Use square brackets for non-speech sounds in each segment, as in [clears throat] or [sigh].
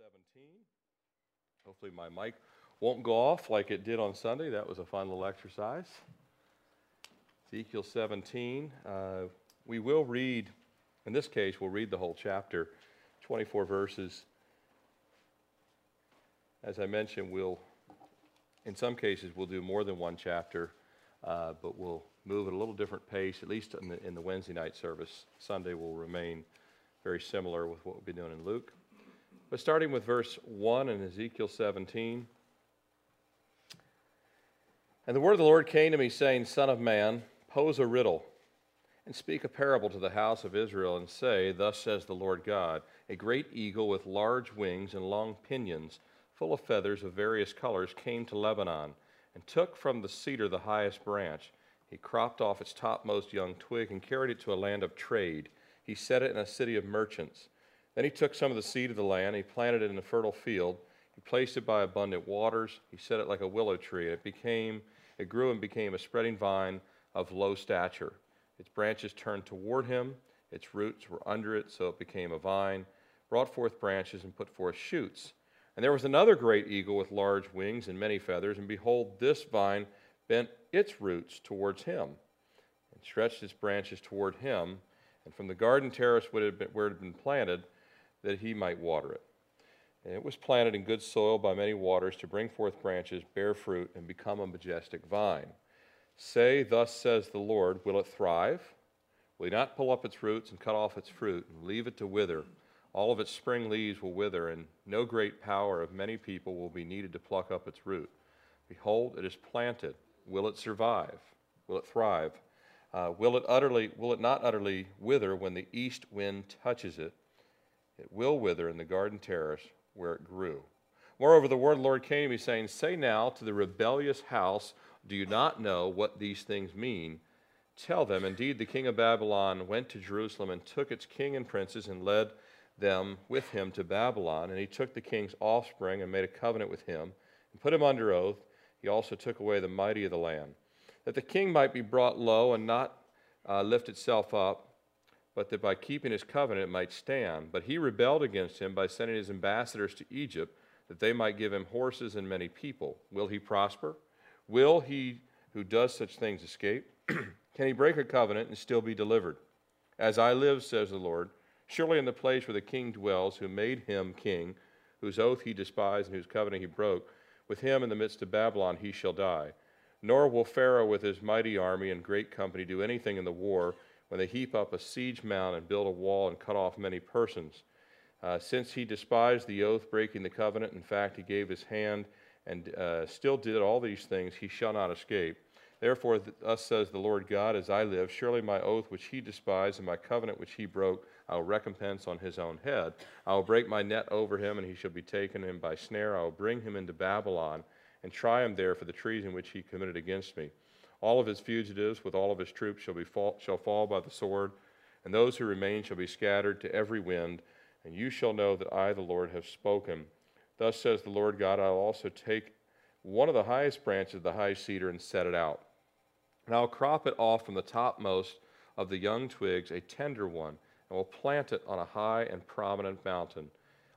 17. Hopefully, my mic won't go off like it did on Sunday. That was a fun little exercise. Ezekiel 17. Uh, we will read, in this case, we'll read the whole chapter, 24 verses. As I mentioned, we'll, in some cases, we'll do more than one chapter, uh, but we'll move at a little different pace, at least in the, in the Wednesday night service. Sunday will remain very similar with what we'll be doing in Luke. But starting with verse 1 in Ezekiel 17. And the word of the Lord came to me, saying, Son of man, pose a riddle, and speak a parable to the house of Israel, and say, Thus says the Lord God A great eagle with large wings and long pinions, full of feathers of various colors, came to Lebanon, and took from the cedar the highest branch. He cropped off its topmost young twig, and carried it to a land of trade. He set it in a city of merchants. Then he took some of the seed of the land, he planted it in a fertile field. He placed it by abundant waters. He set it like a willow tree. And it became, it grew and became a spreading vine of low stature. Its branches turned toward him. Its roots were under it, so it became a vine, brought forth branches and put forth shoots. And there was another great eagle with large wings and many feathers, and behold, this vine bent its roots towards him and stretched its branches toward him. And from the garden terrace where it had been planted, that he might water it. And it was planted in good soil by many waters to bring forth branches, bear fruit, and become a majestic vine. Say, Thus says the Lord, will it thrive? Will he not pull up its roots and cut off its fruit and leave it to wither? All of its spring leaves will wither, and no great power of many people will be needed to pluck up its root. Behold, it is planted. Will it survive? Will it thrive? Uh, will it utterly? Will it not utterly wither when the east wind touches it? It will wither in the garden terrace where it grew. Moreover, the word of the Lord came to me, saying, Say now to the rebellious house, Do you not know what these things mean? Tell them, Indeed, the king of Babylon went to Jerusalem and took its king and princes and led them with him to Babylon. And he took the king's offspring and made a covenant with him and put him under oath. He also took away the mighty of the land, that the king might be brought low and not uh, lift itself up but that by keeping his covenant it might stand. But he rebelled against him by sending his ambassadors to Egypt, that they might give him horses and many people. Will he prosper? Will he who does such things escape? [clears throat] Can he break a covenant and still be delivered? As I live, says the Lord, surely in the place where the king dwells, who made him king, whose oath he despised and whose covenant he broke, with him in the midst of Babylon he shall die. Nor will Pharaoh with his mighty army and great company do anything in the war when they heap up a siege mound and build a wall and cut off many persons. Uh, since he despised the oath, breaking the covenant, in fact, he gave his hand and uh, still did all these things, he shall not escape. Therefore, thus says the Lord God, as I live, surely my oath which he despised and my covenant which he broke, I will recompense on his own head. I will break my net over him, and he shall be taken in by snare. I will bring him into Babylon and try him there for the treason which he committed against me. All of his fugitives with all of his troops shall, be fall, shall fall by the sword, and those who remain shall be scattered to every wind, and you shall know that I, the Lord, have spoken. Thus says the Lord God, I will also take one of the highest branches of the high cedar and set it out. And I'll crop it off from the topmost of the young twigs, a tender one, and will plant it on a high and prominent mountain.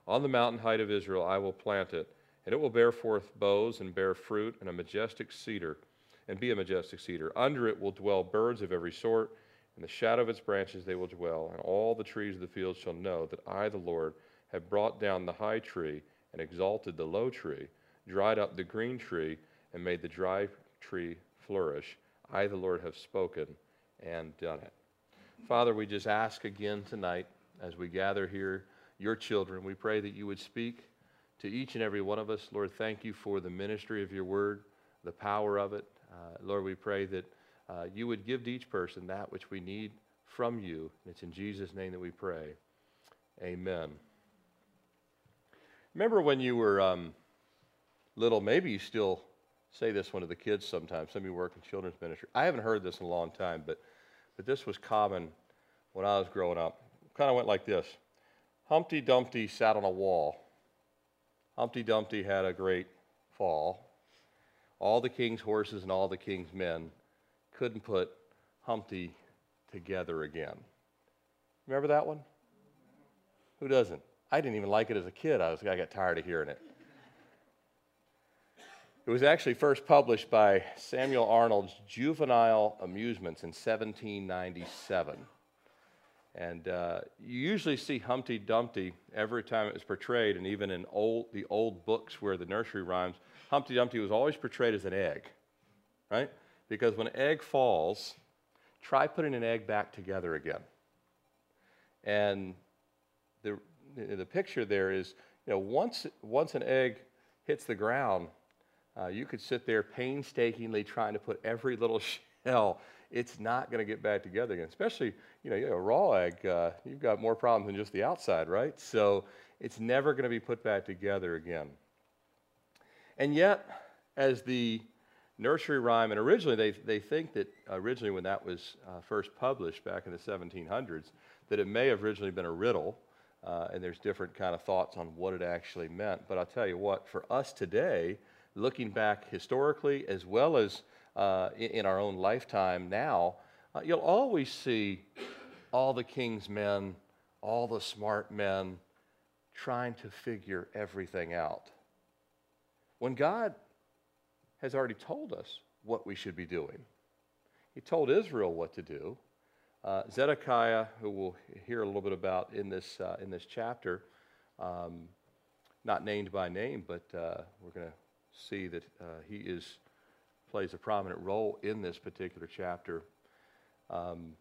On the mountain height of Israel I will plant it, and it will bear forth boughs and bear fruit, and a majestic cedar and be a majestic cedar. Under it will dwell birds of every sort. In the shadow of its branches they will dwell, and all the trees of the field shall know that I, the Lord, have brought down the high tree and exalted the low tree, dried up the green tree, and made the dry tree flourish. I, the Lord, have spoken and done it. Father, we just ask again tonight as we gather here, your children, we pray that you would speak to each and every one of us. Lord, thank you for the ministry of your word, the power of it. Uh, Lord, we pray that uh, you would give to each person that which we need from you. And it's in Jesus' name that we pray. Amen. Remember when you were um, little, maybe you still say this one to the kids sometimes. Some of you work in children's ministry. I haven't heard this in a long time, but, but this was common when I was growing up. kind of went like this Humpty Dumpty sat on a wall. Humpty Dumpty had a great fall all the king's horses and all the king's men couldn't put Humpty together again. Remember that one? Who doesn't? I didn't even like it as a kid. I, was, I got tired of hearing it. It was actually first published by Samuel Arnold's Juvenile Amusements in 1797. And uh, you usually see Humpty Dumpty every time it was portrayed, and even in old, the old books where the nursery rhymes, Humpty Dumpty was always portrayed as an egg, right? Because when an egg falls, try putting an egg back together again. And the, the picture there is, you know, once, once an egg hits the ground, uh, you could sit there painstakingly trying to put every little [laughs] shell. It's not going to get back together again. Especially, you know, a raw egg, uh, you've got more problems than just the outside, right? So it's never going to be put back together again. And yet, as the nursery rhyme, and originally they, they think that originally when that was uh, first published back in the 1700s, that it may have originally been a riddle, uh, and there's different kind of thoughts on what it actually meant. But I'll tell you what, for us today, looking back historically as well as uh, in, in, our own lifetime now, uh, you'll always see all the king's men, all the smart men trying to figure everything out. When God has already told us what we should be doing, He told Israel what to do. Uh, Zedekiah, who we'll hear a little bit about in this, uh, in this chapter, um, not named by name, but uh, we're going to see that uh, he is, plays a prominent role in this particular chapter. Um,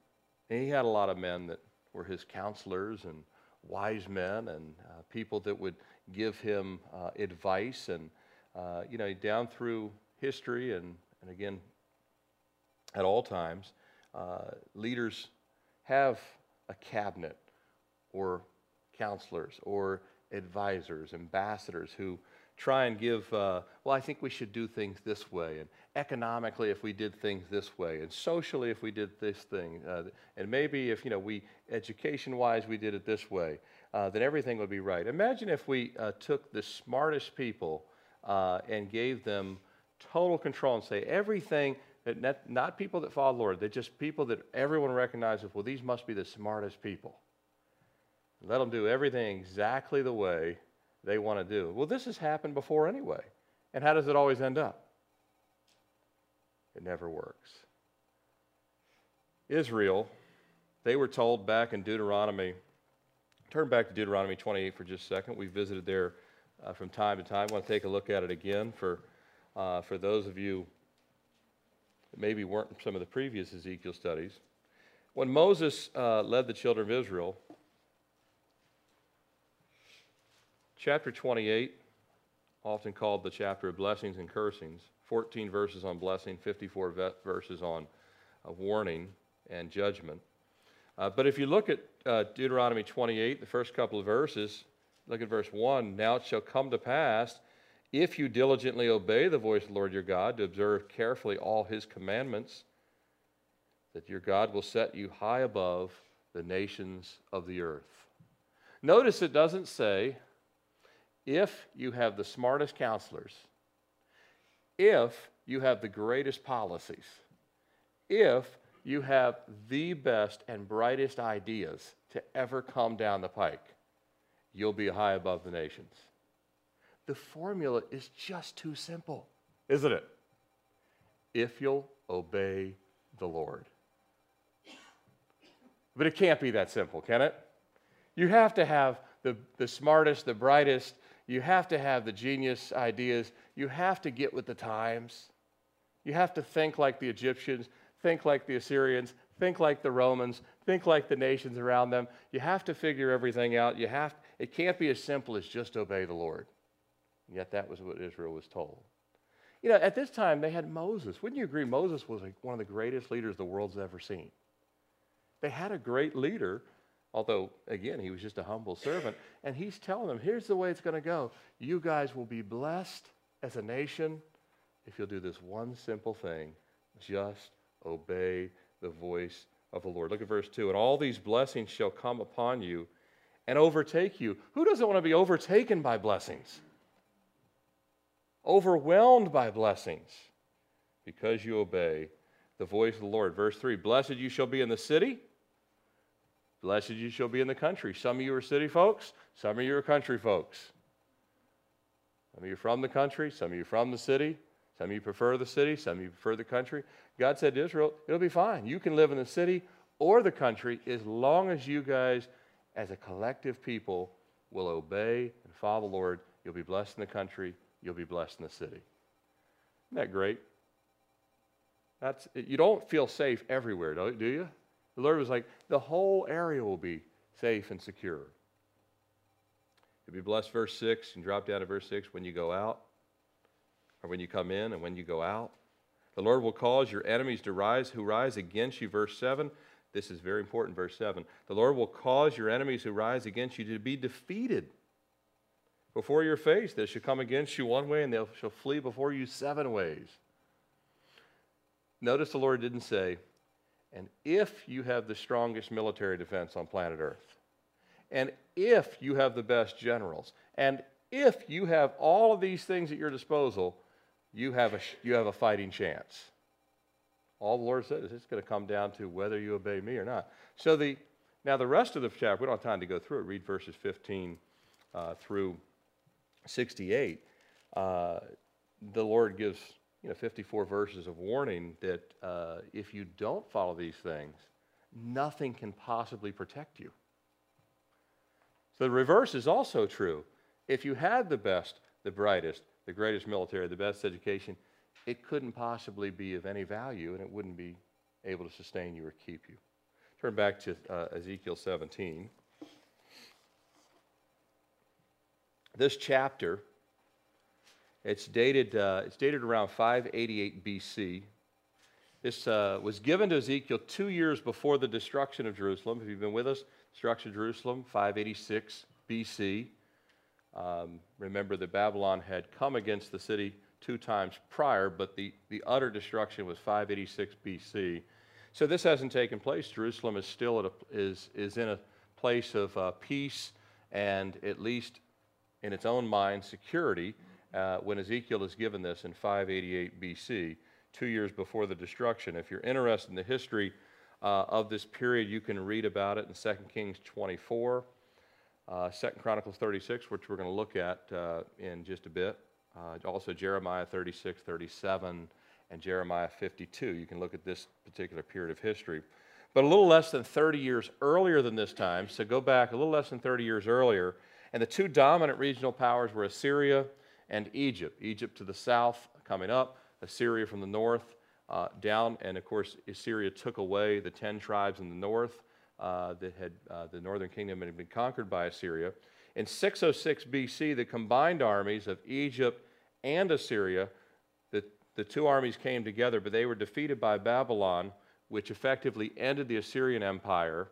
and he had a lot of men that were his counselors and wise men and uh, people that would give him uh, advice and, you know, down through history and, and again, at all times, uh, leaders have a cabinet or counselors or advisors, ambassadors who try and give, uh, well, I think we should do things this way, and economically if we did things this way, and socially if we did this thing, uh, and maybe if, you know, we, education-wise, we did it this way, uh, then everything would be right. Imagine if we uh, took the smartest people uh, and gave them total control and say everything that not, not people that follow the Lord, they're just people that everyone recognizes, well, these must be the smartest people. Let them do everything exactly the way they want to do. Well, this has happened before anyway. And how does it always end up? It never works. Israel, they were told back in Deuteronomy, turn back to Deuteronomy 28 for just a second. We visited there uh, from time to time. I want to take a look at it again for, uh, for those of you that maybe weren't in some of the previous Ezekiel studies. When Moses uh, led the children of Israel, Chapter 28, often called the chapter of blessings and cursings, 14 verses on blessing, 54 verses on uh, warning and judgment. Uh, but if you look at uh, Deuteronomy 28, the first couple of verses, look at verse 1 Now it shall come to pass, if you diligently obey the voice of the Lord your God, to observe carefully all his commandments, that your God will set you high above the nations of the earth. Notice it doesn't say, if you have the smartest counselors, if you have the greatest policies, if you have the best and brightest ideas to ever come down the pike, you'll be high above the nations. The formula is just too simple, isn't it? If you'll obey the Lord. But it can't be that simple, can it? You have to have the, the smartest, the brightest, you have to have the genius ideas. You have to get with the times. You have to think like the Egyptians, think like the Assyrians, think like the Romans, think like the nations around them. You have to figure everything out. You have, it can't be as simple as just obey the Lord. Yet that was what Israel was told. You know, at this time they had Moses. Wouldn't you agree? Moses was like one of the greatest leaders the world's ever seen. They had a great leader Although, again, he was just a humble servant. And he's telling them, here's the way it's going to go. You guys will be blessed as a nation if you'll do this one simple thing just obey the voice of the Lord. Look at verse 2. And all these blessings shall come upon you and overtake you. Who doesn't want to be overtaken by blessings? Overwhelmed by blessings because you obey the voice of the Lord. Verse 3 Blessed you shall be in the city Blessed you shall be in the country. Some of you are city folks, Some of you are country folks. Some of you are from the country, some of you are from the city, some of you prefer the city, some of you prefer the country. God said to Israel, it'll be fine. You can live in the city or the country as long as you guys, as a collective people, will obey and follow the Lord. You'll be blessed in the country, you'll be blessed in the city. Isn't that great? That's, you don't feel safe everywhere, do you? The Lord was like, the whole area will be safe and secure. You'll be blessed, verse 6, and drop down to verse 6 when you go out, or when you come in, and when you go out. The Lord will cause your enemies to rise who rise against you, verse 7. This is very important, verse 7. The Lord will cause your enemies who rise against you to be defeated before your face. They shall come against you one way, and they shall flee before you seven ways. Notice the Lord didn't say, and if you have the strongest military defense on planet Earth, and if you have the best generals, and if you have all of these things at your disposal, you have a, you have a fighting chance. All the Lord said is it's going to come down to whether you obey me or not. So the now the rest of the chapter, we don't have time to go through it. Read verses 15 uh, through 68. Uh, the Lord gives you know 54 verses of warning that uh, if you don't follow these things, nothing can possibly protect you. So the reverse is also true. If you had the best, the brightest, the greatest military, the best education, it couldn't possibly be of any value and it wouldn't be able to sustain you or keep you. Turn back to uh, Ezekiel 17. This chapter, it's dated, uh, it's dated around 588 BC. This uh, was given to Ezekiel two years before the destruction of Jerusalem. If you've been with us? Destruction of Jerusalem, 586 BC. Um, remember that Babylon had come against the city two times prior, but the, the utter destruction was 586 BC. So this hasn't taken place. Jerusalem is still a, is, is in a place of uh, peace and at least in its own mind security uh, when Ezekiel is given this in 588 BC, two years before the destruction. If you're interested in the history uh, of this period, you can read about it in 2 Kings 24 uh, Second Chronicles 36, which we're going to look at uh, in just a bit. Uh, also Jeremiah 36, 37, and Jeremiah 52. You can look at this particular period of history. But a little less than 30 years earlier than this time, so go back a little less than 30 years earlier, and the two dominant regional powers were Assyria and Egypt. Egypt to the south coming up, Assyria from the north uh, down, and of course, Assyria took away the 10 tribes in the north uh, that had uh, the northern kingdom had been conquered by Assyria. In 606 BC, the combined armies of Egypt and Assyria, the, the two armies came together, but they were defeated by Babylon, which effectively ended the Assyrian Empire.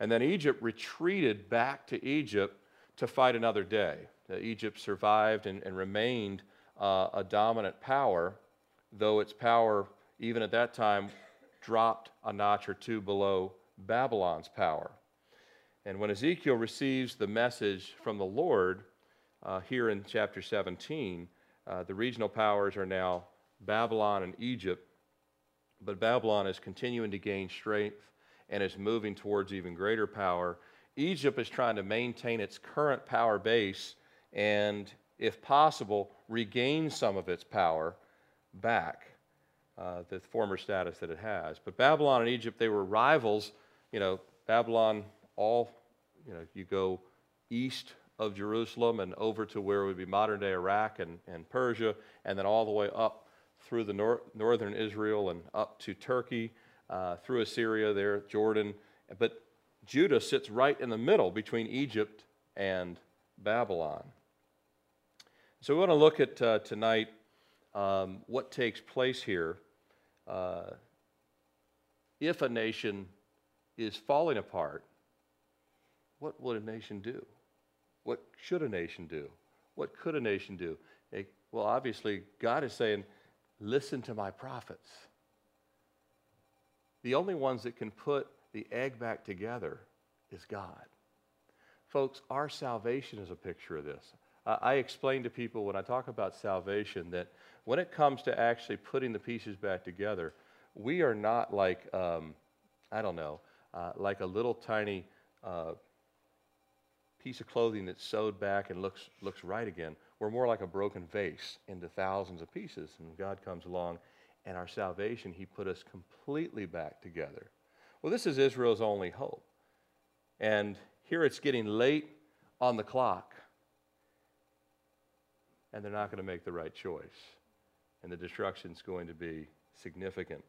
And then Egypt retreated back to Egypt to fight another day. Egypt survived and, and remained uh, a dominant power, though its power, even at that time, dropped a notch or two below Babylon's power. And when Ezekiel receives the message from the Lord uh, here in chapter 17, uh, the regional powers are now Babylon and Egypt, but Babylon is continuing to gain strength and is moving towards even greater power. Egypt is trying to maintain its current power base and, if possible, regain some of its power back, uh, the former status that it has. But Babylon and Egypt, they were rivals you know, Babylon, all, you know, you go east of Jerusalem and over to where would be modern day Iraq and, and Persia, and then all the way up through the nor- northern Israel and up to Turkey, uh, through Assyria there, Jordan. But Judah sits right in the middle between Egypt and Babylon. So we want to look at uh, tonight um, what takes place here uh, if a nation is falling apart, what would a nation do? What should a nation do? What could a nation do? well, obviously, God is saying, listen to my prophets. The only ones that can put the egg back together is God. Folks, our salvation is a picture of this. I explain to people when I talk about salvation that when it comes to actually putting the pieces back together, we are not like, um, I don't know, uh, like a little tiny uh, piece of clothing that's sewed back and looks, looks right again. We're more like a broken vase into thousands of pieces. And God comes along, and our salvation, He put us completely back together. Well, this is Israel's only hope. And here it's getting late on the clock, and they're not going to make the right choice. And the destruction's going to be significant.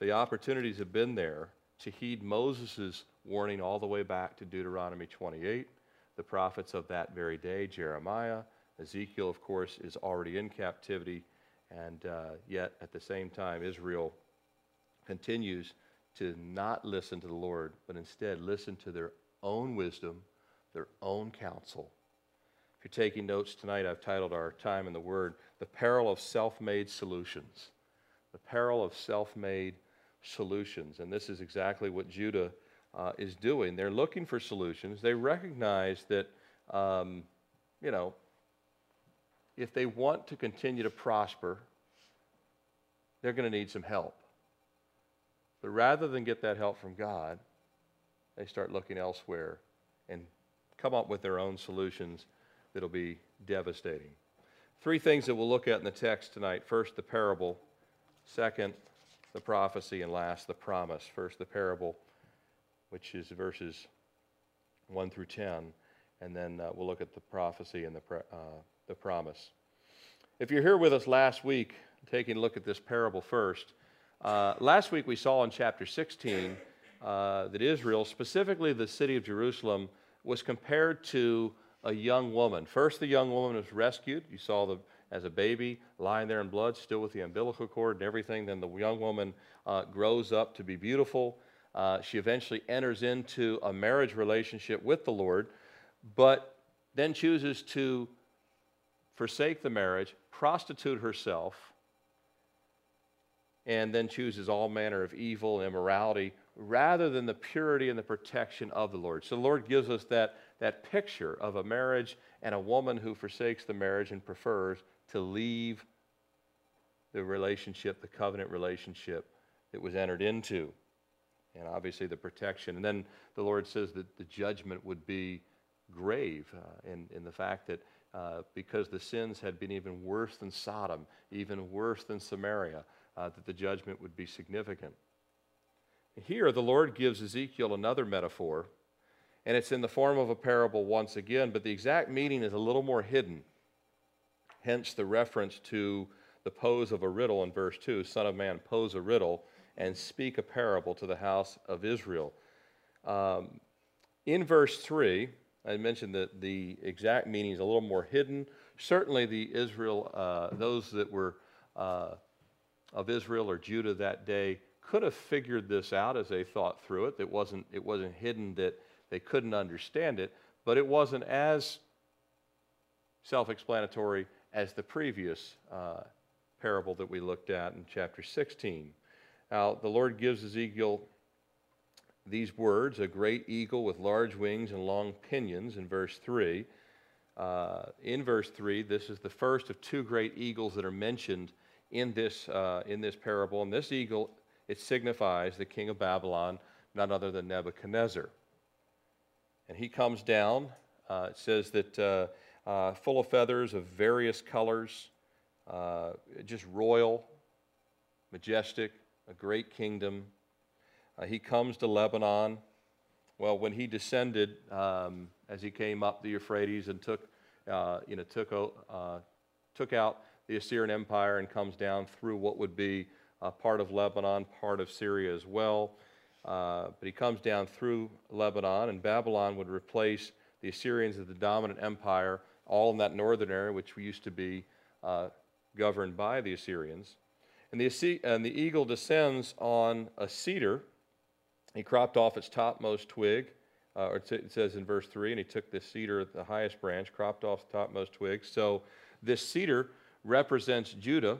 The opportunities have been there to heed Moses' warning all the way back to Deuteronomy 28, the prophets of that very day, Jeremiah. Ezekiel, of course, is already in captivity, and uh, yet at the same time, Israel continues to not listen to the Lord, but instead listen to their own wisdom, their own counsel. If you're taking notes tonight, I've titled our time in the Word, The Peril of Self Made Solutions. The Peril of Self Made Solutions. And this is exactly what Judah uh, is doing. They're looking for solutions. They recognize that, um, you know, if they want to continue to prosper, they're going to need some help. But rather than get that help from God, they start looking elsewhere and come up with their own solutions that'll be devastating. Three things that we'll look at in the text tonight. First, the parable. Second, the prophecy. And last, the promise. First, the parable, which is verses 1 through 10. And then uh, we'll look at the prophecy and the, uh, the promise. If you're here with us last week, taking a look at this parable first, uh, last week we saw in chapter 16 uh, that Israel, specifically the city of Jerusalem, was compared to a young woman. First, the young woman was rescued. You saw the as a baby lying there in blood, still with the umbilical cord and everything. Then the young woman uh, grows up to be beautiful. Uh, she eventually enters into a marriage relationship with the Lord, but then chooses to forsake the marriage, prostitute herself, and then chooses all manner of evil and immorality rather than the purity and the protection of the Lord. So the Lord gives us that, that picture of a marriage and a woman who forsakes the marriage and prefers to leave the relationship, the covenant relationship that was entered into. And obviously the protection. And then the Lord says that the judgment would be grave uh, in, in the fact that uh, because the sins had been even worse than Sodom, even worse than Samaria, uh, that the judgment would be significant. Here, the Lord gives Ezekiel another metaphor, and it's in the form of a parable once again, but the exact meaning is a little more hidden. Hence the reference to the pose of a riddle in verse 2 Son of man, pose a riddle and speak a parable to the house of Israel. Um, in verse 3, I mentioned that the exact meaning is a little more hidden. Certainly, the Israel, uh, those that were uh, of Israel or Judah that day could have figured this out as they thought through it. It wasn't, it wasn't hidden that they couldn't understand it, but it wasn't as self explanatory as the previous uh, parable that we looked at in chapter 16. Now, the Lord gives Ezekiel these words a great eagle with large wings and long pinions in verse 3. Uh, in verse 3, this is the first of two great eagles that are mentioned in this, uh, in this parable. And this eagle, it signifies the king of Babylon, none other than Nebuchadnezzar. And he comes down. Uh, it says that uh, uh, full of feathers of various colors, uh, just royal, majestic, a great kingdom. Uh, he comes to Lebanon. Well, when he descended, um, as he came up the Euphrates and took, uh, you know, took, took out the Assyrian Empire and comes down through what would be uh, part of Lebanon, part of Syria as well. Uh, but he comes down through Lebanon, and Babylon would replace the Assyrians as the dominant empire, all in that northern area, which used to be uh, governed by the Assyrians. And the, and the eagle descends on a cedar. He cropped off its topmost twig, uh, or it says in verse 3, and he took the cedar the highest branch, cropped off the topmost twig. So this cedar represents Judah.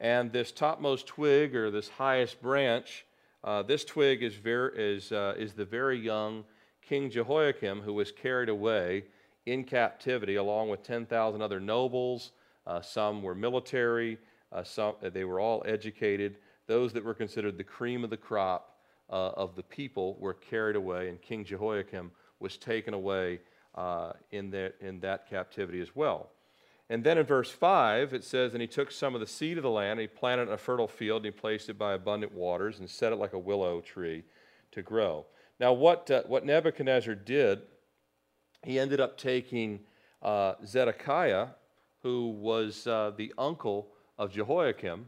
And this topmost twig, or this highest branch, uh, this twig is, is, uh, is the very young King Jehoiakim who was carried away in captivity along with 10,000 other nobles. Uh, some were military, some, they were all educated. Those that were considered the cream of the crop uh, of the people were carried away, and King Jehoiakim was taken away uh, in, that, in that captivity as well. And then in verse 5, it says, And he took some of the seed of the land, and he planted in a fertile field, and he placed it by abundant waters, and set it like a willow tree to grow. Now, what, uh, what Nebuchadnezzar did, he ended up taking uh, Zedekiah, who was uh, the uncle of Jehoiakim.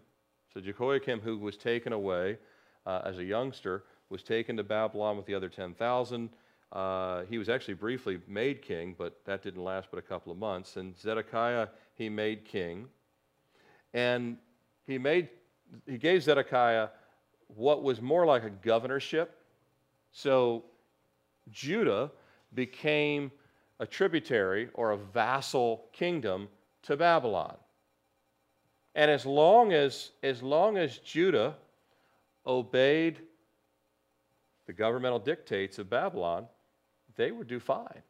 So, Jehoiakim, who was taken away uh, as a youngster, was taken to Babylon with the other 10,000. Uh, he was actually briefly made king, but that didn't last but a couple of months. And Zedekiah he made king. And he, made, he gave Zedekiah what was more like a governorship. So Judah became a tributary or a vassal kingdom to Babylon. And as long as, as long as Judah obeyed the governmental dictates of Babylon, they would do fine.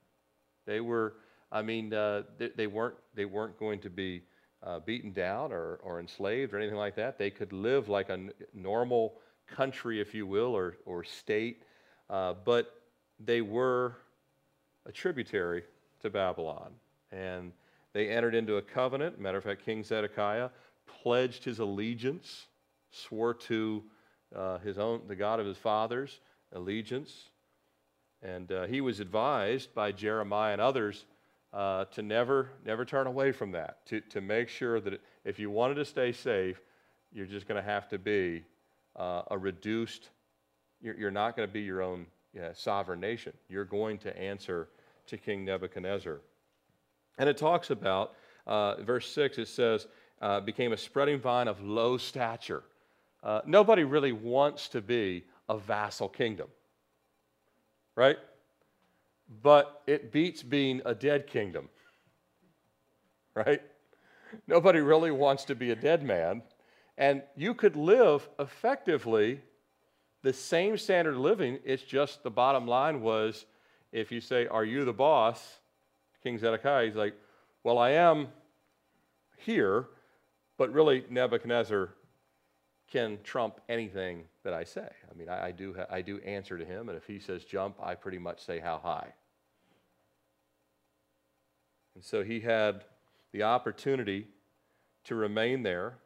They were, I mean, uh, they, they, weren't, they weren't going to be uh, beaten down or, or enslaved or anything like that. They could live like a n- normal country, if you will, or, or state, uh, but they were a tributary to Babylon. And they entered into a covenant. Matter of fact, King Zedekiah pledged his allegiance, swore to uh, his own, the God of his fathers, allegiance. And uh, he was advised by Jeremiah and others uh, to never, never turn away from that, to, to make sure that if you wanted to stay safe, you're just going to have to be uh, a reduced, you're, you're not going to be your own yeah, sovereign nation. You're going to answer to King Nebuchadnezzar. And it talks about, uh, verse 6, it says, uh, became a spreading vine of low stature. Uh, nobody really wants to be a vassal kingdom right? But it beats being a dead kingdom, right? Nobody really wants to be a dead man. And you could live effectively the same standard of living. It's just the bottom line was if you say, Are you the boss? King Zedekiah, he's like, Well, I am here, but really Nebuchadnezzar can trump anything that I say. I mean, I, I do, I do answer to him, and if he says jump, I pretty much say how high. And so he had the opportunity to remain there,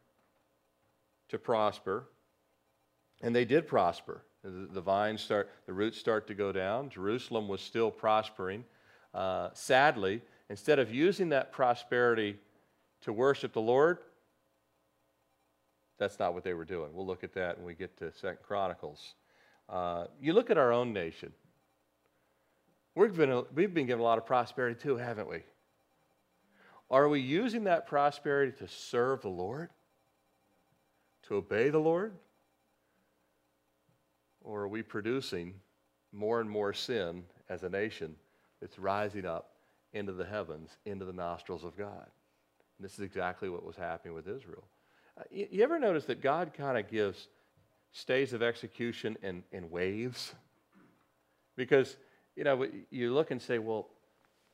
to prosper, and they did prosper. The, the vines start, the roots start to go down. Jerusalem was still prospering. Uh, sadly, instead of using that prosperity to worship the Lord, that's not what they were doing. We'll look at that when we get to Second Chronicles. Uh, you look at our own nation. We've been, we've been given a lot of prosperity too, haven't we? Are we using that prosperity to serve the Lord? To obey the Lord? Or are we producing more and more sin as a nation that's rising up into the heavens, into the nostrils of God? And this is exactly what was happening with Israel. You, you ever notice that God kind of gives stays of execution in, in waves? Because, you know, you look and say, well,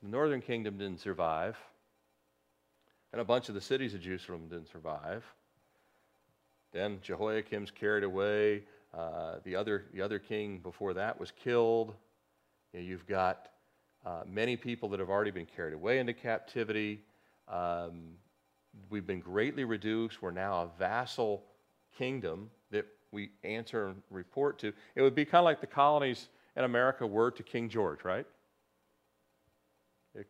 the northern kingdom didn't survive, and a bunch of the cities of Jerusalem didn't survive. Then Jehoiakim's carried away. Uh, the, other, the other king before that was killed. You you've got uh, many people that have already been carried away into captivity. Um, we've been greatly reduced. We're now a vassal kingdom that we answer and report to. It would be kind of like the colonies in America were to King George, right? It,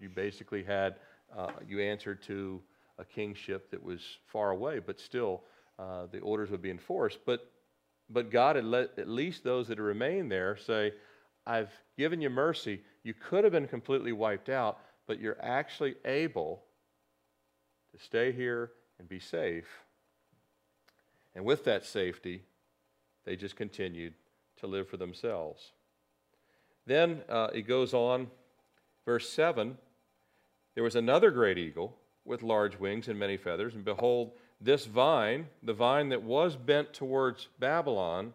you basically had, uh, you answered to a kingship that was far away, but still uh, the orders would be enforced. But, but God had let at least those that remain there say, I've given you mercy. You could have been completely wiped out, but you're actually able to stay here and be safe. And with that safety, they just continued to live for themselves. Then uh, it goes on, verse 7 there was another great eagle with large wings and many feathers, and behold, this vine, the vine that was bent towards Babylon,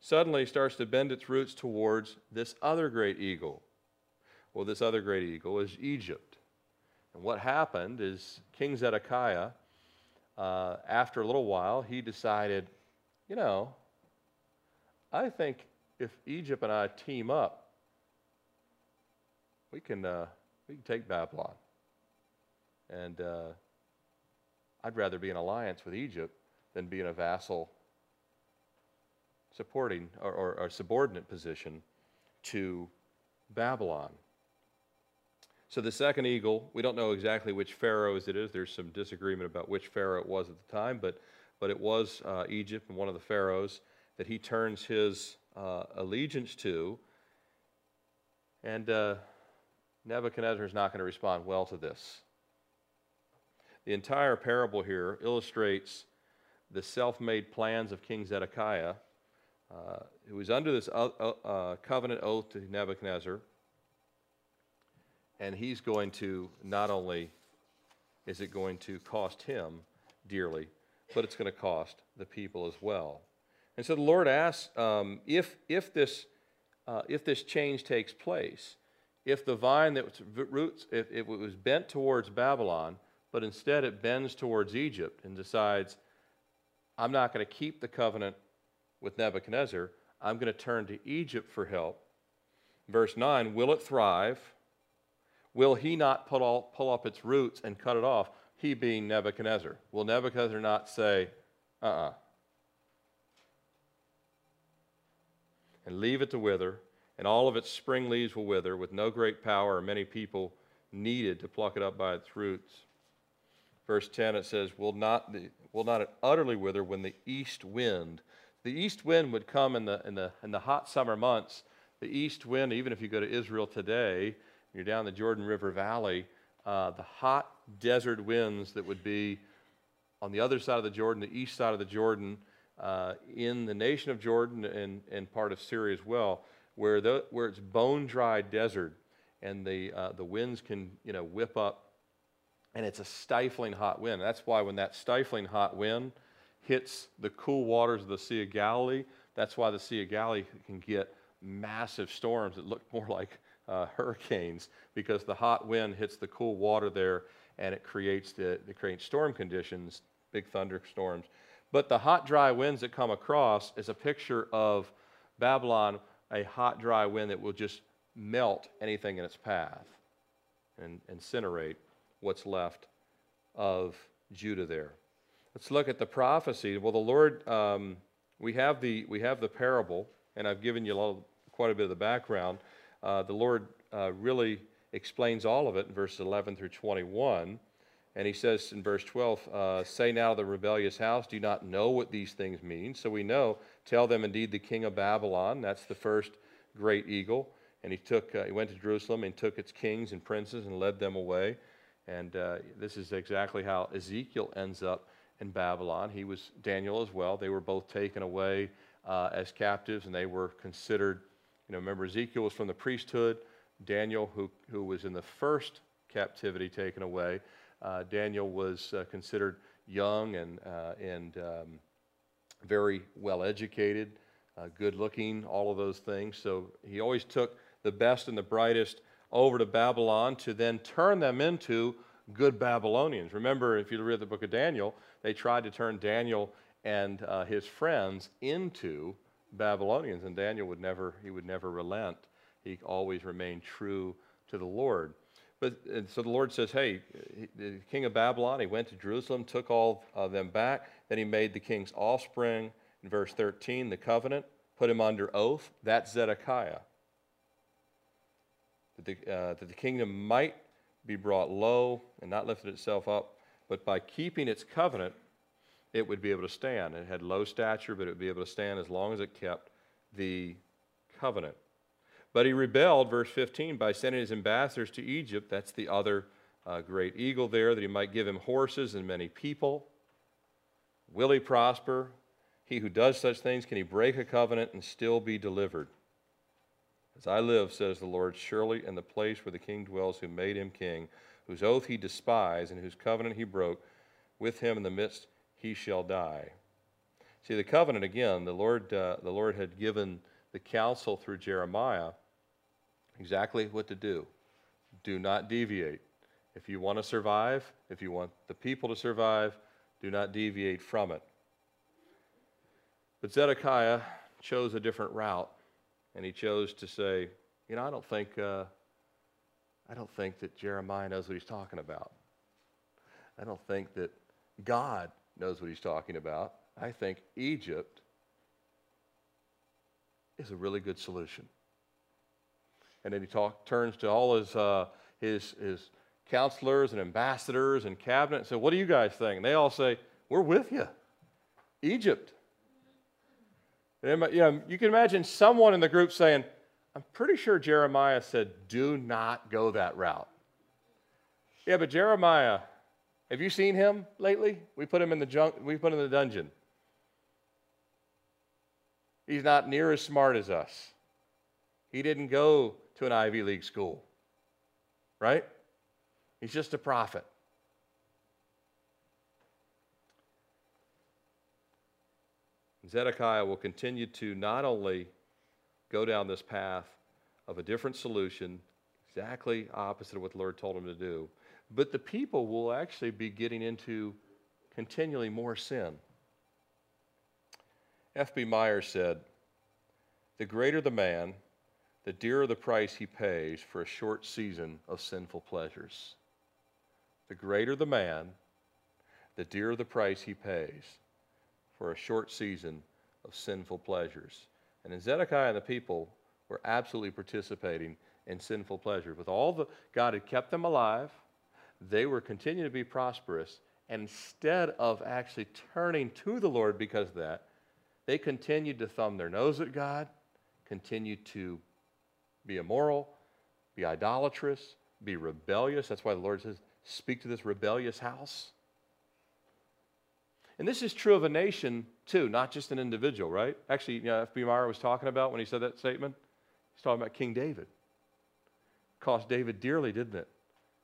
suddenly starts to bend its roots towards this other great eagle. Well, this other great eagle is Egypt. And what happened is King Zedekiah, uh, after a little while, he decided, you know, I think if Egypt and I team up, we can, uh, we can take Babylon. And uh, I'd rather be in alliance with Egypt than be in a vassal supporting or, or, or subordinate position to Babylon. So the second eagle, we don't know exactly which pharaohs it is. There's some disagreement about which pharaoh it was at the time, but, but it was uh, Egypt and one of the pharaohs that he turns his uh, allegiance to. And uh, Nebuchadnezzar is not going to respond well to this. The entire parable here illustrates the self made plans of King Zedekiah, uh, who was under this uh, uh, covenant oath to Nebuchadnezzar and he's going to not only is it going to cost him dearly, but it's going to cost the people as well. And so the Lord asks um, if, if, this, uh, if this change takes place, if the vine that roots, if, if it was bent towards Babylon, but instead it bends towards Egypt and decides, I'm not going to keep the covenant with Nebuchadnezzar, I'm going to turn to Egypt for help. Verse 9, will it thrive? Will he not pull, all, pull up its roots and cut it off? He being Nebuchadnezzar. Will Nebuchadnezzar not say, uh uh-uh. uh And leave it to wither, and all of its spring leaves will wither, with no great power or many people needed to pluck it up by its roots. Verse 10 it says, Will not, the, will not it utterly wither when the east wind? The east wind would come in the, in, the, in the hot summer months. The east wind, even if you go to Israel today, you're down the Jordan River Valley, uh, the hot desert winds that would be on the other side of the Jordan, the east side of the Jordan, uh, in the nation of Jordan and, and part of Syria as well, where, the, where it's bone dry desert and the, uh, the winds can you know, whip up and it's a stifling hot wind. That's why when that stifling hot wind hits the cool waters of the Sea of Galilee, that's why the Sea of Galilee can get massive storms that look more like uh, [laughs] hurricanes because the hot wind hits the cool water there and it creates the it creates storm conditions, big thunderstorms. But the hot, dry winds that come across is a picture of Babylon, a hot, dry wind that will just melt anything in its path and incinerate what's left of Judah there. Let's look at the prophecy. Well, the Lord, um, we have the we have the parable, and I've given you a little, quite a bit of the background uh, the Lord uh, really explains all of it in verses 11 through 21. And he says in verse 12, uh, Say now the rebellious house, do not know what these things mean? So we know, tell them indeed the king of Babylon, that's the first great eagle. And he took, uh, he went to Jerusalem and took its kings and princes and led them away. And uh, this is exactly how Ezekiel ends up in Babylon. He was Daniel as well. They were both taken away uh, as captives, and they were considered you know, remember Ezekiel was from the priesthood. Daniel, who, who was in the first captivity taken away, uh, Daniel was uh, considered young and, uh, and um, very well educated, uh, good looking, all of those things. So he always took the best and the brightest over to Babylon to then turn them into good Babylonians. Remember, if you read the book of Daniel, they tried to turn Daniel and uh, his friends into Babylonians, and Daniel would never, he would never relent. He always remained true to the Lord. But and so the Lord says, hey, the king of Babylon, he went to Jerusalem, took all of them back. Then he made the king's offspring, in verse 13, the covenant, put him under oath. That's Zedekiah. That the, uh, that the kingdom might be brought low and not lifted itself up, but by keeping its covenant, it would be able to stand. It had low stature, but it would be able to stand as long as it kept the covenant. But he rebelled, verse 15, by sending his ambassadors to Egypt. That's the other uh, great eagle there, that he might give him horses and many people. Will he prosper? He who does such things, can he break a covenant and still be delivered? As I live, says the Lord, surely in the place where the king dwells who made him king, whose oath he despised and whose covenant he broke, with him in the midst he shall die. See, the covenant, again, the Lord, uh, the Lord had given the counsel through Jeremiah exactly what to do. Do not deviate. If you want to survive, if you want the people to survive, do not deviate from it. But Zedekiah chose a different route, and he chose to say, You know, I don't think, uh, I don't think that Jeremiah knows what he's talking about. I don't think that God knows what he's talking about. I think Egypt is a really good solution. And then he talk, turns to all his, uh, his, his counselors and ambassadors and cabinet and said, What do you guys think? And they all say, We're with you. Egypt. And, you, know, you can imagine someone in the group saying, I'm pretty sure Jeremiah said, Do not go that route. Yeah, but Jeremiah, have you seen him lately? We put him in the junk, we put him in the dungeon. He's not near as smart as us. He didn't go to an Ivy League school, right? He's just a prophet. Zedekiah will continue to not only go down this path of a different solution, exactly opposite of what the Lord told him to do, but the people will actually be getting into continually more sin. F.B. Meyer said, The greater the man, the dearer the price he pays for a short season of sinful pleasures. The greater the man, the dearer the price he pays for a short season of sinful pleasures. And in Zedekiah and the people were absolutely participating in sinful pleasures. With all the God had kept them alive, they were continuing to be prosperous. And instead of actually turning to the Lord because of that, they continued to thumb their nose at God, continued to be immoral, be idolatrous, be rebellious. That's why the Lord says, Speak to this rebellious house. And this is true of a nation too, not just an individual, right? Actually, you know, F.B. Meyer was talking about when he said that statement, he's talking about King David. Cost David dearly, didn't it?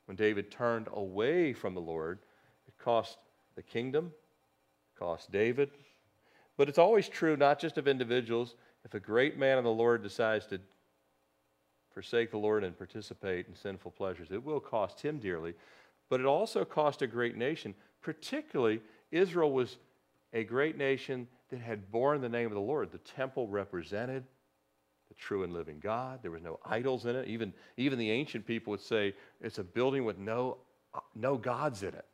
When David turned away from the Lord, it cost the kingdom, it cost David. But it's always true, not just of individuals. If a great man of the Lord decides to forsake the Lord and participate in sinful pleasures, it will cost him dearly. But it also cost a great nation, particularly Israel was a great nation that had borne the name of the Lord. The temple represented true and living God. There was no idols in it. Even, even the ancient people would say it's a building with no, no gods in it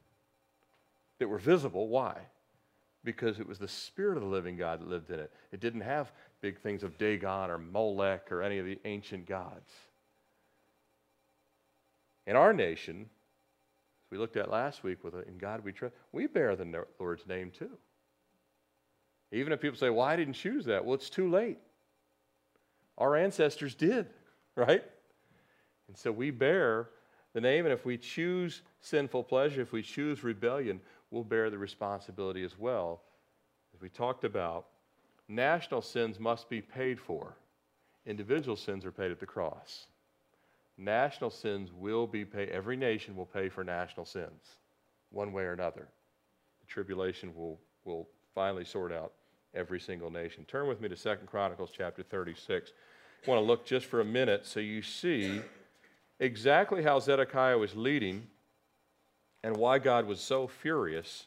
that were visible. Why? Because it was the Spirit of the living God that lived in it. It didn't have big things of Dagon or Molech or any of the ancient gods. In our nation, we looked at last week with uh, In God We Trust, we bear the Lord's name too. Even if people say, well, I didn't choose that, well, it's too late. Our ancestors did, right? And so we bear the name, and if we choose sinful pleasure, if we choose rebellion, we'll bear the responsibility as well. As we talked about, national sins must be paid for, individual sins are paid at the cross national sins will be paid. Every nation will pay for national sins, one way or another. The tribulation will, will finally sort out every single nation. Turn with me to Second Chronicles chapter 36. I want to look just for a minute so you see exactly how Zedekiah was leading and why God was so furious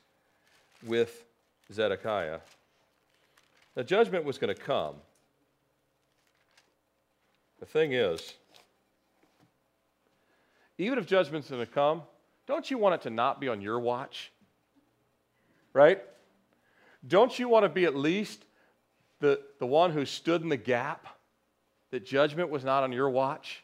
with Zedekiah. The judgment was going to come. The thing is, even if judgment's going to come, don't you want it to not be on your watch? Right? Don't you want to be at least the, the one who stood in the gap? That judgment was not on your watch?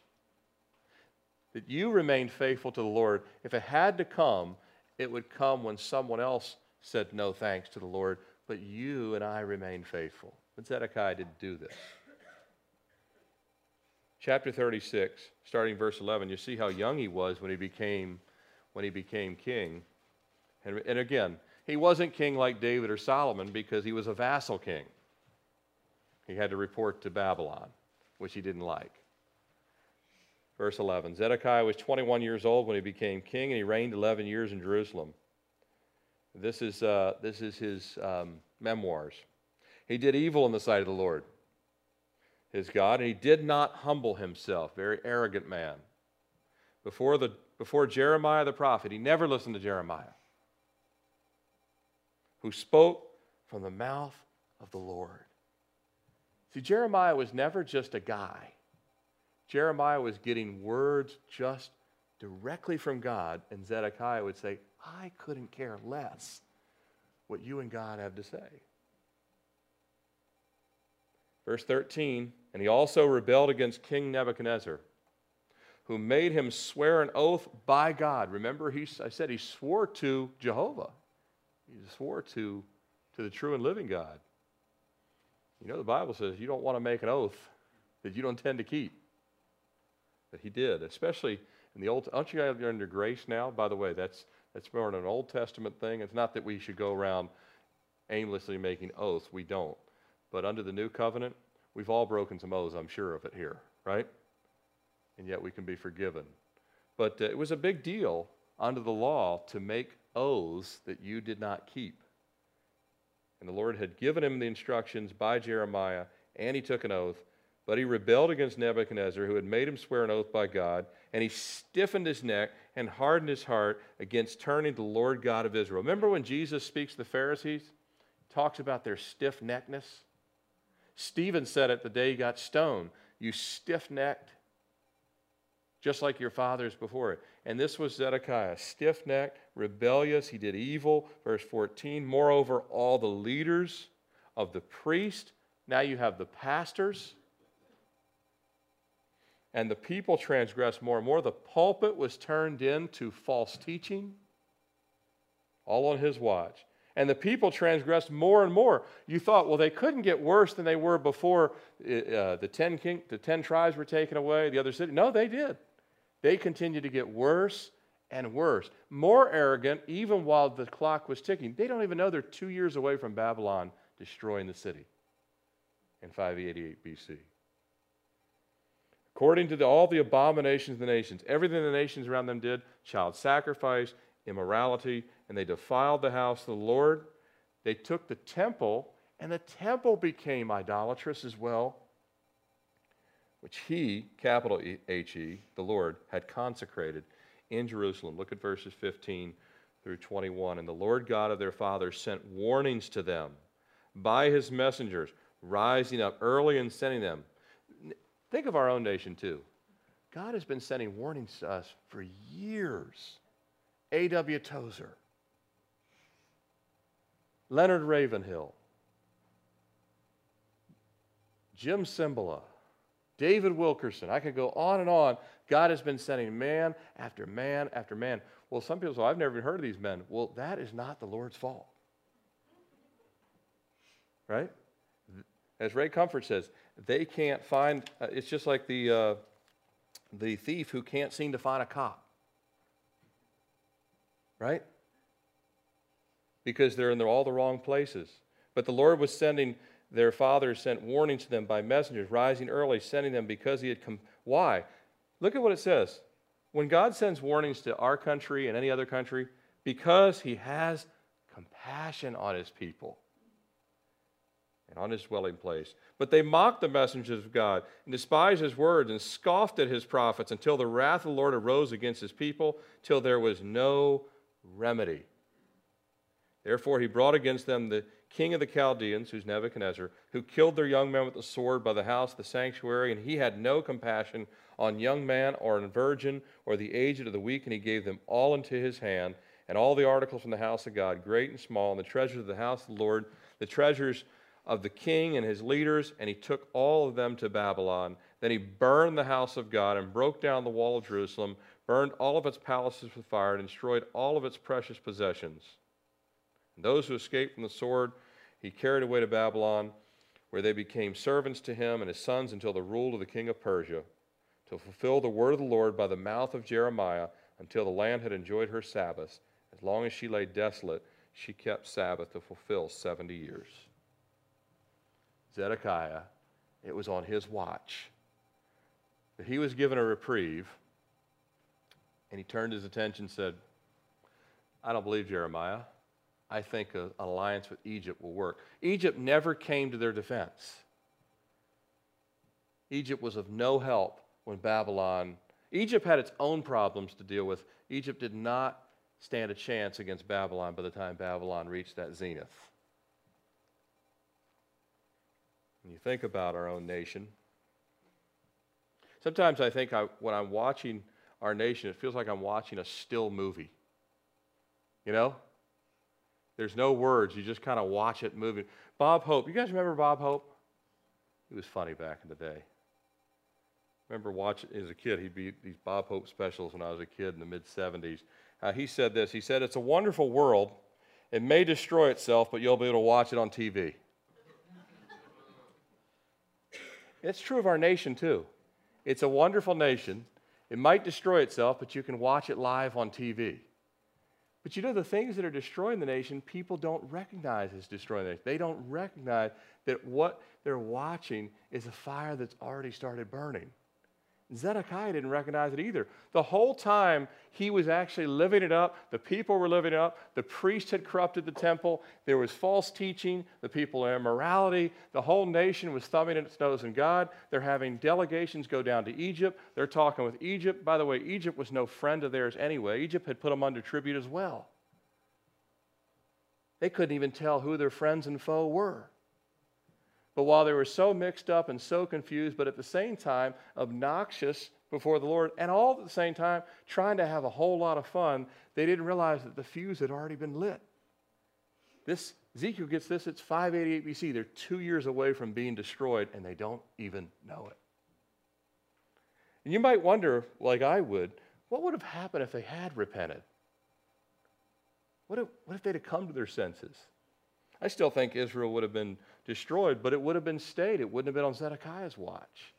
That you remained faithful to the Lord. If it had to come, it would come when someone else said no thanks to the Lord, but you and I remained faithful. But Zedekiah didn't do this chapter 36, starting verse 11, you see how young he was when he became, when he became king. And, and again, he wasn't king like David or Solomon because he was a vassal king. He had to report to Babylon, which he didn't like. Verse 11 Zedekiah was 21 years old when he became king, and he reigned 11 years in Jerusalem. This is, uh, this is his um, memoirs. He did evil in the sight of the Lord his God, and he did not humble himself. Very arrogant man. Before, the, before Jeremiah the prophet, he never listened to Jeremiah, who spoke from the mouth of the Lord. See, Jeremiah was never just a guy. Jeremiah was getting words just directly from God, and Zedekiah would say, I couldn't care less what you and God have to say. Verse 13, and he also rebelled against King Nebuchadnezzar, who made him swear an oath by God. Remember, he, I said he swore to Jehovah, he swore to, to the true and living God. You know, the Bible says you don't want to make an oath that you don't intend to keep. But he did, especially in the Old. Aren't you guys under grace now? By the way, that's that's more an Old Testament thing. It's not that we should go around aimlessly making oaths. We don't. But under the new covenant, we've all broken some oaths. I'm sure of it here, right? And yet we can be forgiven. But uh, it was a big deal under the law to make oaths that you did not keep. And the Lord had given him the instructions by Jeremiah, and he took an oath. But he rebelled against Nebuchadnezzar, who had made him swear an oath by God, and he stiffened his neck and hardened his heart against turning to the Lord God of Israel. Remember when Jesus speaks to the Pharisees? He talks about their stiff neckness. Stephen said it the day he got stoned You stiff necked, just like your fathers before it. And this was Zedekiah, stiff necked, rebellious. He did evil. Verse 14. Moreover, all the leaders of the priest, now you have the pastors, and the people transgressed more and more. The pulpit was turned into false teaching, all on his watch. And the people transgressed more and more. You thought, well, they couldn't get worse than they were before uh, the, ten king, the ten tribes were taken away, the other city. No, they did. They continued to get worse and worse, more arrogant, even while the clock was ticking. They don't even know they're two years away from Babylon destroying the city in 588 BC. According to the, all the abominations of the nations, everything the nations around them did child sacrifice, immorality, and they defiled the house of the Lord. They took the temple, and the temple became idolatrous as well, which he, capital H E, the Lord, had consecrated in Jerusalem. Look at verses 15 through 21. And the Lord God of their fathers sent warnings to them by his messengers, rising up early and sending them. Think of our own nation, too. God has been sending warnings to us for years. A.W. Tozer, Leonard Ravenhill, Jim Cymbala, David Wilkerson. I could go on and on. God has been sending man after man after man. Well, some people say, I've never even heard of these men. Well, that is not the Lord's fault. Right? As Ray Comfort says, they can't find, uh, it's just like the, uh, the thief who can't seem to find a cop. Right? Because they're in all the wrong places. But the Lord was sending, their fathers sent warnings to them by messengers, rising early, sending them because he had come. Why? Look at what it says. When God sends warnings to our country and any other country, because he has compassion on his people and on his dwelling place. But they mocked the messengers of God and despised his words and scoffed at his prophets until the wrath of the Lord arose against his people, till there was no remedy. Therefore, he brought against them the king of the Chaldeans, who's Nebuchadnezzar, who killed their young men with the sword by the house the sanctuary, and he had no compassion on young man or on virgin or the aged or the weak, and he gave them all into his hand, and all the articles from the house of God, great and small, and the treasures of the house of the Lord, the treasures of the king and his leaders, and he took all of them to Babylon. Then he burned the house of God and broke down the wall of Jerusalem, burned all of its palaces with fire, and destroyed all of its precious possessions. And those who escaped from the sword he carried away to Babylon, where they became servants to him and his sons until the rule of the king of Persia, to fulfill the word of the Lord by the mouth of Jeremiah, until the land had enjoyed her Sabbaths. As long as she lay desolate, she kept Sabbath to fulfill 70 years. Zedekiah, it was on his watch that he was given a reprieve, and he turned his attention and said, I don't believe Jeremiah. I think an alliance with Egypt will work. Egypt never came to their defense. Egypt was of no help when Babylon, Egypt had its own problems to deal with. Egypt did not stand a chance against Babylon by the time Babylon reached that zenith. When you think about our own nation, sometimes I think I, when I'm watching our nation, it feels like I'm watching a still movie. You know? There's no words. You just kind of watch it moving. Bob Hope. You guys remember Bob Hope? He was funny back in the day. remember watching as a kid, he'd be these Bob Hope specials when I was a kid in the mid 70s. Uh, he said this He said, It's a wonderful world. It may destroy itself, but you'll be able to watch it on TV. [laughs] it's true of our nation, too. It's a wonderful nation. It might destroy itself, but you can watch it live on TV. But you know, the things that are destroying the nation, people don't recognize as destroying the nation. They don't recognize that what they're watching is a fire that's already started burning. Zedekiah didn't recognize it either. The whole time he was actually living it up, the people were living it up, the priest had corrupted the temple, there was false teaching, the people in immorality, the whole nation was thumbing its nose in God. They're having delegations go down to Egypt. They're talking with Egypt. By the way, Egypt was no friend of theirs anyway. Egypt had put them under tribute as well. They couldn't even tell who their friends and foe were. But while they were so mixed up and so confused, but at the same time obnoxious before the Lord, and all at the same time trying to have a whole lot of fun, they didn't realize that the fuse had already been lit. This Ezekiel gets this, it's 588 BC. They're two years away from being destroyed, and they don't even know it. And you might wonder, like I would, what would have happened if they had repented? What if, what if they'd have come to their senses? I still think Israel would have been destroyed, but it would have been stayed. It wouldn't have been on Zedekiah's watch.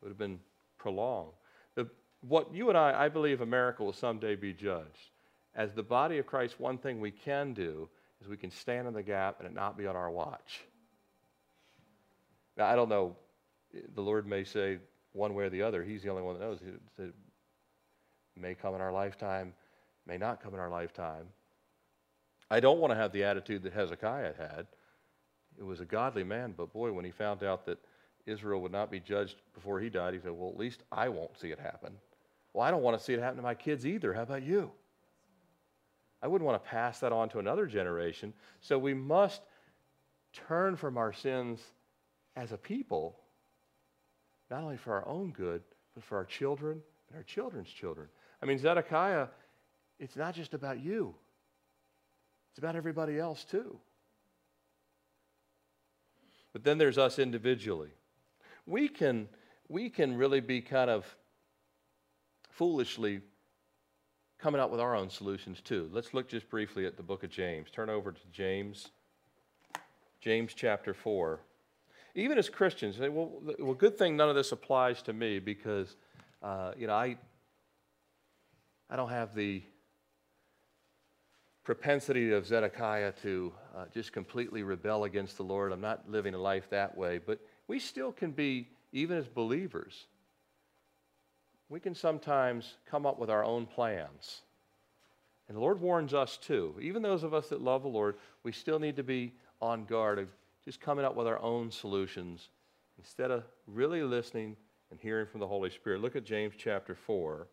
It would have been prolonged. The, what you and I, I believe America will someday be judged. As the body of Christ, one thing we can do is we can stand in the gap and it not be on our watch. Now, I don't know. The Lord may say one way or the other. He's the only one that knows. It may come in our lifetime, may not come in our lifetime. I don't want to have the attitude that Hezekiah had it was a godly man, but boy, when he found out that Israel would not be judged before he died, he said, Well, at least I won't see it happen. Well, I don't want to see it happen to my kids either. How about you? I wouldn't want to pass that on to another generation. So we must turn from our sins as a people, not only for our own good, but for our children and our children's children. I mean, Zedekiah, it's not just about you, it's about everybody else too. But then there's us individually. We can, we can really be kind of foolishly coming up with our own solutions too. Let's look just briefly at the book of James. Turn over to James, James chapter 4. Even as Christians, say, well, well, good thing none of this applies to me because, uh, you know, I, I don't have the propensity of Zedekiah to uh, just completely rebel against the Lord. I'm not living a life that way, but we still can be, even as believers, we can sometimes come up with our own plans. And the Lord warns us too. Even those of us that love the Lord, we still need to be on guard of just coming up with our own solutions instead of really listening and hearing from the Holy Spirit. Look at James chapter 4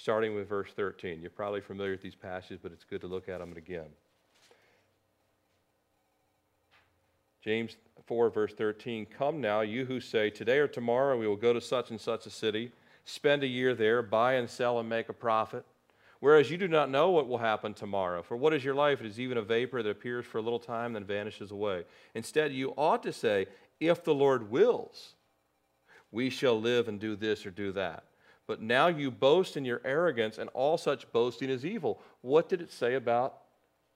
starting with verse 13. You're probably familiar with these passages, but it's good to look at them again. James 4, verse 13 Come now, you who say, Today or tomorrow we will go to such and such a city, spend a year there, buy and sell and make a profit. Whereas you do not know what will happen tomorrow. For what is your life? It is even a vapor that appears for a little time, then vanishes away. Instead, you ought to say, If the Lord wills, we shall live and do this or do that. But now you boast in your arrogance, and all such boasting is evil. What did it say about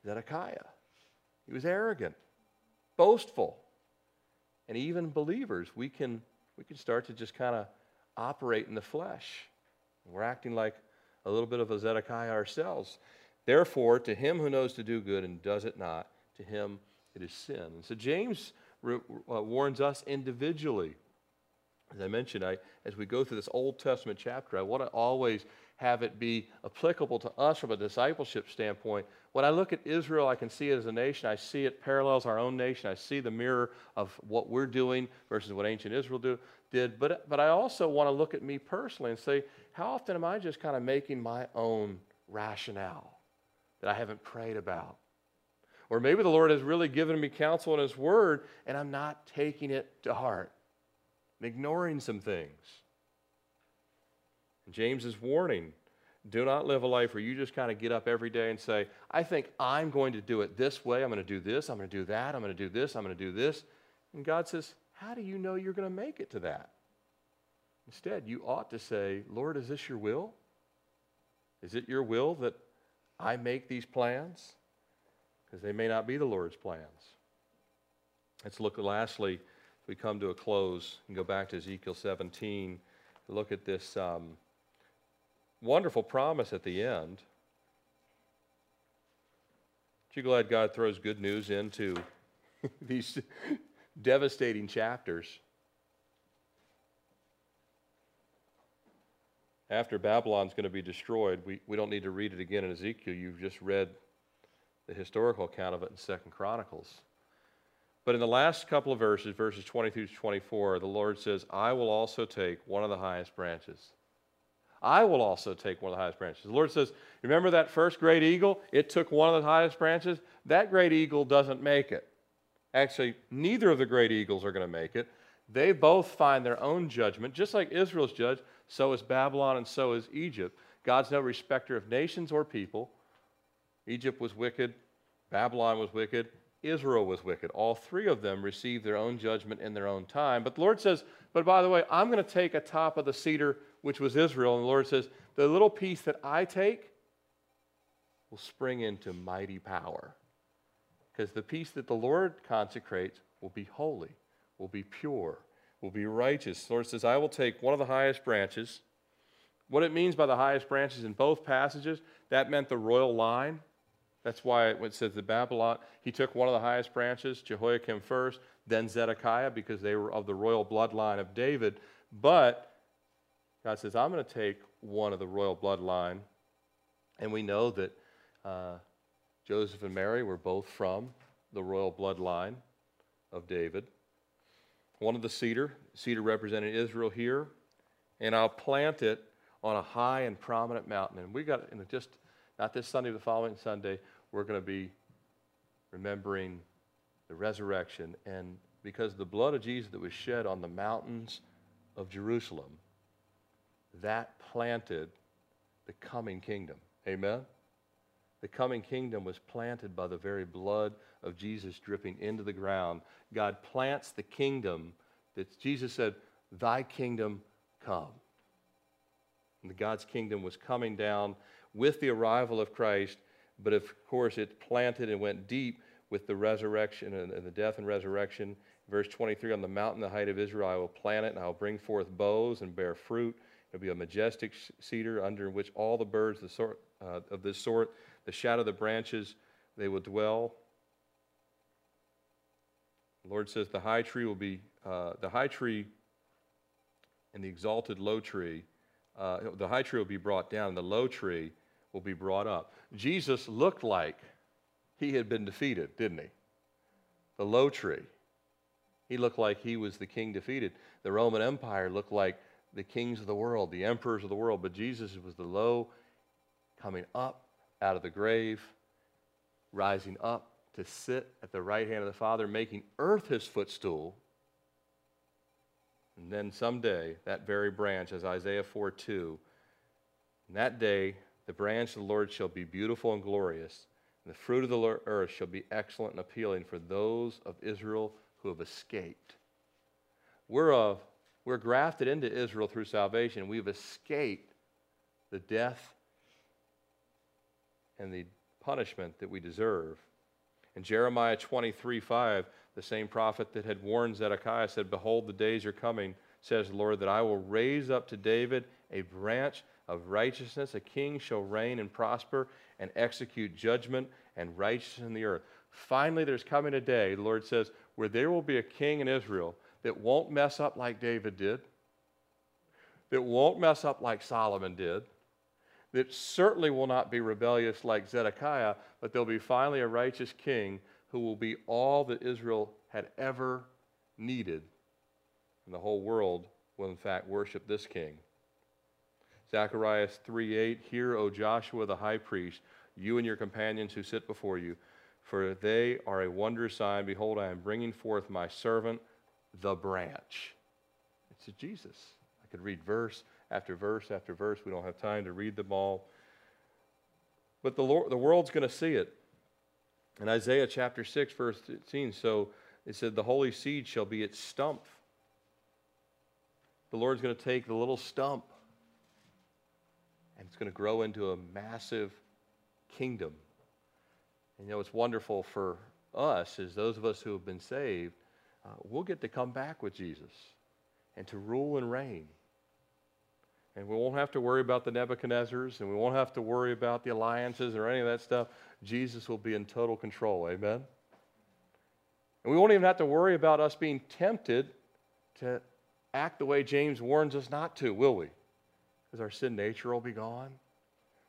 Zedekiah? He was arrogant, boastful. And even believers, we can, we can start to just kind of operate in the flesh. We're acting like a little bit of a Zedekiah ourselves. Therefore, to him who knows to do good and does it not, to him it is sin. And so James uh, warns us individually as I mentioned, I, as we go through this Old Testament chapter, I want to always have it be applicable to us from a discipleship standpoint. When I look at Israel, I can see it as a nation. I see it parallels our own nation. I see the mirror of what we're doing versus what ancient Israel do, did. But, but I also want to look at me personally and say, how often am I just kind of making my own rationale that I haven't prayed about? Or maybe the Lord has really given me counsel in His Word and I'm not taking it to heart ignoring some things. And James is warning do not live a life where you just kind of get up every day and say, I think I'm going to do it this way. I'm going to do this. I'm going to do that. I'm going to do this. I'm going to do this. And God says, How do you know you're going to make it to that? Instead, you ought to say, Lord, is this your will? Is it your will that I make these plans? Because they may not be the Lord's plans. Let's look lastly, we come to a close and go back to Ezekiel 17, look at this um, wonderful promise at the end. Aren't you glad God throws good news into [laughs] these devastating chapters? After Babylon's going to be destroyed, we, we don't need to read it again in Ezekiel. You've just read the historical account of it in Second Chronicles. But in the last couple of verses, verses 23 to 24, the Lord says, I will also take one of the highest branches. I will also take one of the highest branches. The Lord says, Remember that first great eagle? It took one of the highest branches. That great eagle doesn't make it. Actually, neither of the great eagles are going to make it. They both find their own judgment. Just like Israel's judge, so is Babylon and so is Egypt. God's no respecter of nations or people. Egypt was wicked, Babylon was wicked, Israel was wicked. All three of them received their own judgment in their own time. But the Lord says, But by the way, I'm going to take a top of the cedar, which was Israel. And the Lord says, The little piece that I take will spring into mighty power. Because the piece that the Lord consecrates will be holy, will be pure, will be righteous. The Lord says, I will take one of the highest branches. What it means by the highest branches in both passages, that meant the royal line. That's why it says the Babylon, he took one of the highest branches, Jehoiakim first, then Zedekiah, because they were of the royal bloodline of David. But God says, I'm going to take one of the royal bloodline. And we know that uh, Joseph and Mary were both from the royal bloodline of David. One of the cedar, cedar represented Israel here, and I'll plant it on a high and prominent mountain. And we got in just not this Sunday, the following Sunday, we're going to be remembering the resurrection. And because the blood of Jesus that was shed on the mountains of Jerusalem, that planted the coming kingdom. Amen? The coming kingdom was planted by the very blood of Jesus dripping into the ground. God plants the kingdom that Jesus said, Thy kingdom come. And God's kingdom was coming down with the arrival of Christ but of course, it planted and went deep with the resurrection and, and the death and resurrection. Verse 23 On the mountain, the height of Israel, I will plant it, and I will bring forth boughs and bear fruit. It'll be a majestic cedar under which all the birds the sort, uh, of this sort, the shadow of the branches, they will dwell. The Lord says the high tree will be, uh, the high tree and the exalted low tree, uh, the high tree will be brought down, and the low tree will be brought up. Jesus looked like he had been defeated, didn't he? The low tree. He looked like he was the king defeated. The Roman Empire looked like the kings of the world, the emperors of the world, but Jesus was the low coming up out of the grave, rising up to sit at the right hand of the Father, making earth his footstool. And then someday, that very branch, as Isaiah 4 2, in that day, the branch of the Lord shall be beautiful and glorious, and the fruit of the earth shall be excellent and appealing for those of Israel who have escaped. We're, uh, we're grafted into Israel through salvation. We've escaped the death and the punishment that we deserve. In Jeremiah 23 5, the same prophet that had warned Zedekiah said, Behold, the days are coming, says the Lord, that I will raise up to David a branch of righteousness. A king shall reign and prosper and execute judgment and righteousness in the earth. Finally, there's coming a day, the Lord says, where there will be a king in Israel that won't mess up like David did, that won't mess up like Solomon did, that certainly will not be rebellious like Zedekiah, but there'll be finally a righteous king who will be all that Israel had ever needed. And the whole world will, in fact, worship this king. Zacharias 3:8, Hear, O Joshua the high priest, you and your companions who sit before you, for they are a wondrous sign. Behold, I am bringing forth my servant, the branch. It's a Jesus. I could read verse after verse after verse. We don't have time to read them all. But the, Lord, the world's going to see it. In Isaiah chapter 6, verse 13, so it said, The holy seed shall be its stump. The Lord's going to take the little stump and it's going to grow into a massive kingdom. And you know, it's wonderful for us, as those of us who have been saved, uh, we'll get to come back with Jesus and to rule and reign. And we won't have to worry about the Nebuchadnezzars and we won't have to worry about the alliances or any of that stuff. Jesus will be in total control. Amen? And we won't even have to worry about us being tempted to act the way James warns us not to, will we? Because our sin nature will be gone.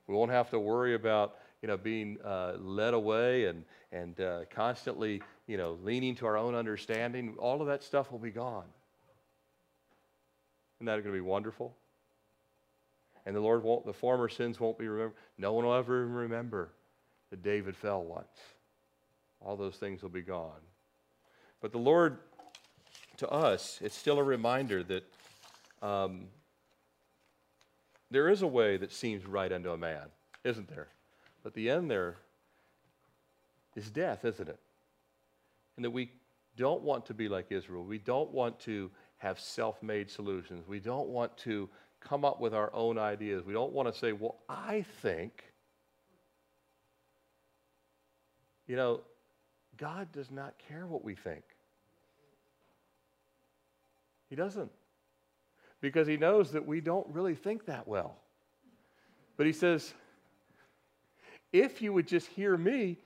We won't have to worry about you know, being uh, led away and, and uh, constantly, you know, leaning to our own understanding. All of that stuff will be gone. Isn't that going to be wonderful? And the Lord won't, the former sins won't be remembered. No one will ever remember that David fell once. All those things will be gone. But the Lord, to us, it's still a reminder that um, there is a way that seems right unto a man, isn't there? But the end there is death, isn't it? And that we don't want to be like Israel. We don't want to have self made solutions. We don't want to come up with our own ideas. We don't want to say, well, I think. You know, God does not care what we think. He doesn't. Because He knows that we don't really think that well. But He says, if you would just hear me,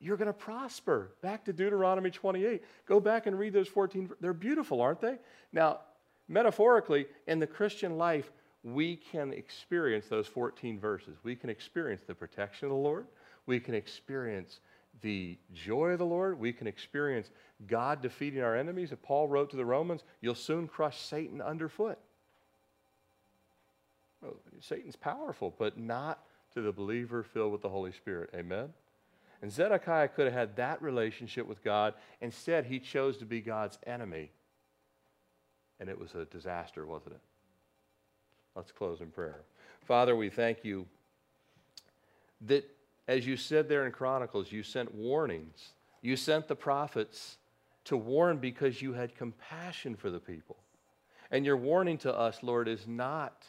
you're going to prosper. Back to Deuteronomy 28. Go back and read those 14. They're beautiful, aren't they? Now, metaphorically, in the Christian life, we can experience those 14 verses. We can experience the protection of the Lord. We can experience the joy of the Lord. We can experience God defeating our enemies. If Paul wrote to the Romans, you'll soon crush Satan underfoot. Well, Satan's powerful, but not to the believer filled with the Holy Spirit. Amen? And Zedekiah could have had that relationship with God. Instead, he chose to be God's enemy. And it was a disaster, wasn't it? Let's close in prayer. Father, we thank you that, as you said there in Chronicles, you sent warnings. You sent the prophets to warn because you had compassion for the people. And your warning to us, Lord, is not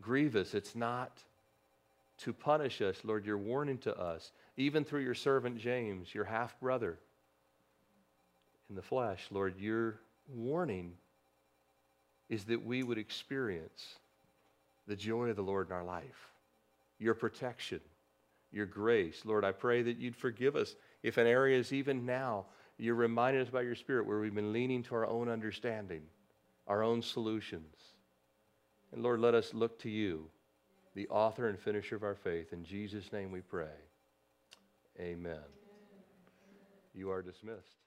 grievous. It's not to punish us, Lord, you're warning to us, even through your servant James, your half brother in the flesh, Lord, your warning is that we would experience the joy of the Lord in our life, your protection, your grace. Lord, I pray that you'd forgive us if in areas even now you're reminding us by your Spirit where we've been leaning to our own understanding, our own solutions. And Lord, let us look to you the author and finisher of our faith. In Jesus' name we pray. Amen. You are dismissed.